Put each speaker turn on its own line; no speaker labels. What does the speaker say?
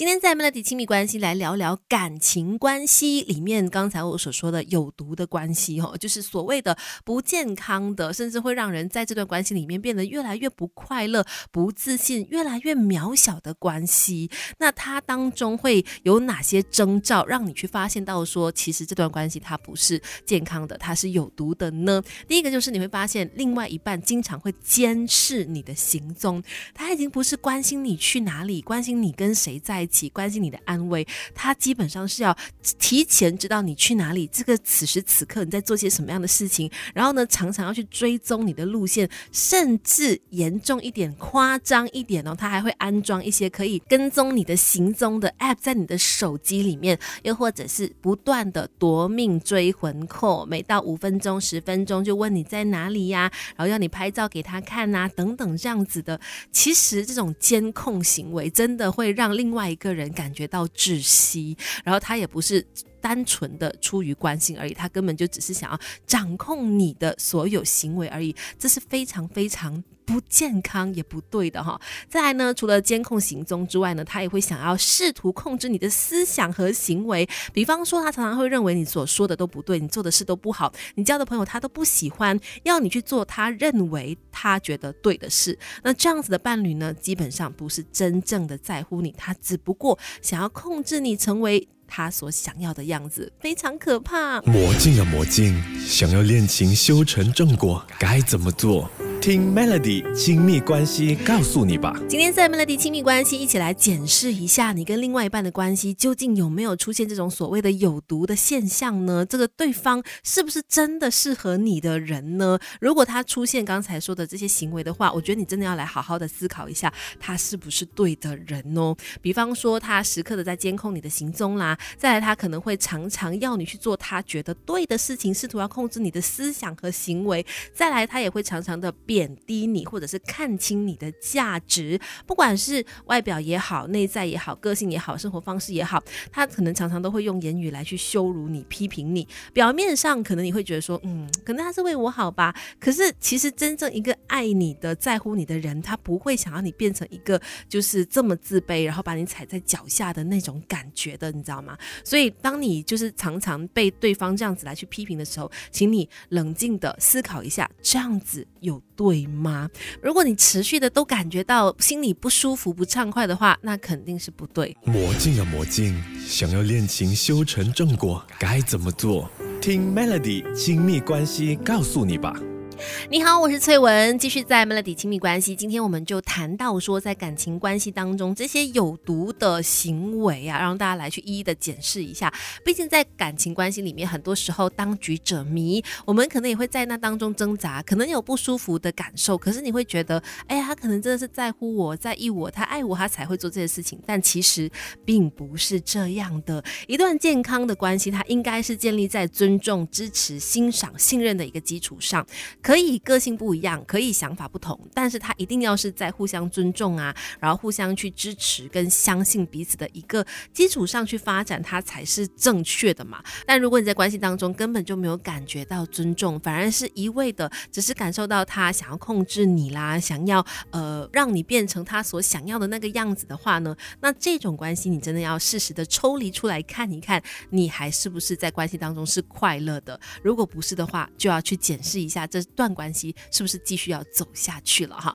今天在 Melody 亲密关系来聊聊感情关系里面，刚才我所说的有毒的关系哦，就是所谓的不健康的，甚至会让人在这段关系里面变得越来越不快乐、不自信、越来越渺小的关系。那它当中会有哪些征兆，让你去发现到说，其实这段关系它不是健康的，它是有毒的呢？第一个就是你会发现，另外一半经常会监视你的行踪，他已经不是关心你去哪里，关心你跟谁在。起关心你的安危，他基本上是要提前知道你去哪里，这个此时此刻你在做些什么样的事情，然后呢，常常要去追踪你的路线，甚至严重一点、夸张一点哦，他还会安装一些可以跟踪你的行踪的 App 在你的手机里面，又或者是不断的夺命追魂扣，每到五分钟、十分钟就问你在哪里呀，然后要你拍照给他看呐，等等这样子的。其实这种监控行为真的会让另外一个人感觉到窒息，然后他也不是单纯的出于关心而已，他根本就只是想要掌控你的所有行为而已，这是非常非常。不健康也不对的哈。再来呢，除了监控行踪之外呢，他也会想要试图控制你的思想和行为。比方说，他常常会认为你所说的都不对，你做的事都不好，你交的朋友他都不喜欢，要你去做他认为他觉得对的事。那这样子的伴侣呢，基本上不是真正的在乎你，他只不过想要控制你成为他所想要的样子，非常可怕。
魔镜啊魔镜，想要恋情修成正果，该怎么做？听 Melody 亲密关系告诉你吧。
今天在 Melody 亲密关系，一起来检视一下你跟另外一半的关系，究竟有没有出现这种所谓的有毒的现象呢？这个对方是不是真的适合你的人呢？如果他出现刚才说的这些行为的话，我觉得你真的要来好好的思考一下，他是不是对的人哦。比方说，他时刻的在监控你的行踪啦，再来他可能会常常要你去做他觉得对的事情，试图要控制你的思想和行为，再来他也会常常的。贬低你，或者是看清你的价值，不管是外表也好，内在也好，个性也好，生活方式也好，他可能常常都会用言语来去羞辱你、批评你。表面上可能你会觉得说，嗯，可能他是为我好吧。可是其实真正一个爱你的、在乎你的人，他不会想要你变成一个就是这么自卑，然后把你踩在脚下的那种感觉的，你知道吗？所以当你就是常常被对方这样子来去批评的时候，请你冷静的思考一下，这样子有。对吗？如果你持续的都感觉到心里不舒服、不畅快的话，那肯定是不对。
魔镜啊魔镜，想要恋情修成正果，该怎么做？听 Melody 亲密关系告诉你吧。
你好，我是翠文，继续在 Melody 亲密关系。今天我们就谈到说，在感情关系当中，这些有毒的行为啊，让大家来去一一的检视一下。毕竟在感情关系里面，很多时候当局者迷，我们可能也会在那当中挣扎，可能有不舒服的感受。可是你会觉得，哎呀，他可能真的是在乎我，在意我，他爱我，他才会做这些事情。但其实并不是这样的。一段健康的关系，它应该是建立在尊重、支持、欣赏、信任的一个基础上。可以个性不一样，可以想法不同，但是他一定要是在互相尊重啊，然后互相去支持跟相信彼此的一个基础上去发展，它才是正确的嘛。但如果你在关系当中根本就没有感觉到尊重，反而是一味的只是感受到他想要控制你啦，想要呃让你变成他所想要的那个样子的话呢，那这种关系你真的要适时的抽离出来看一看，你还是不是在关系当中是快乐的？如果不是的话，就要去检视一下这。段关系是不是继续要走下去了哈？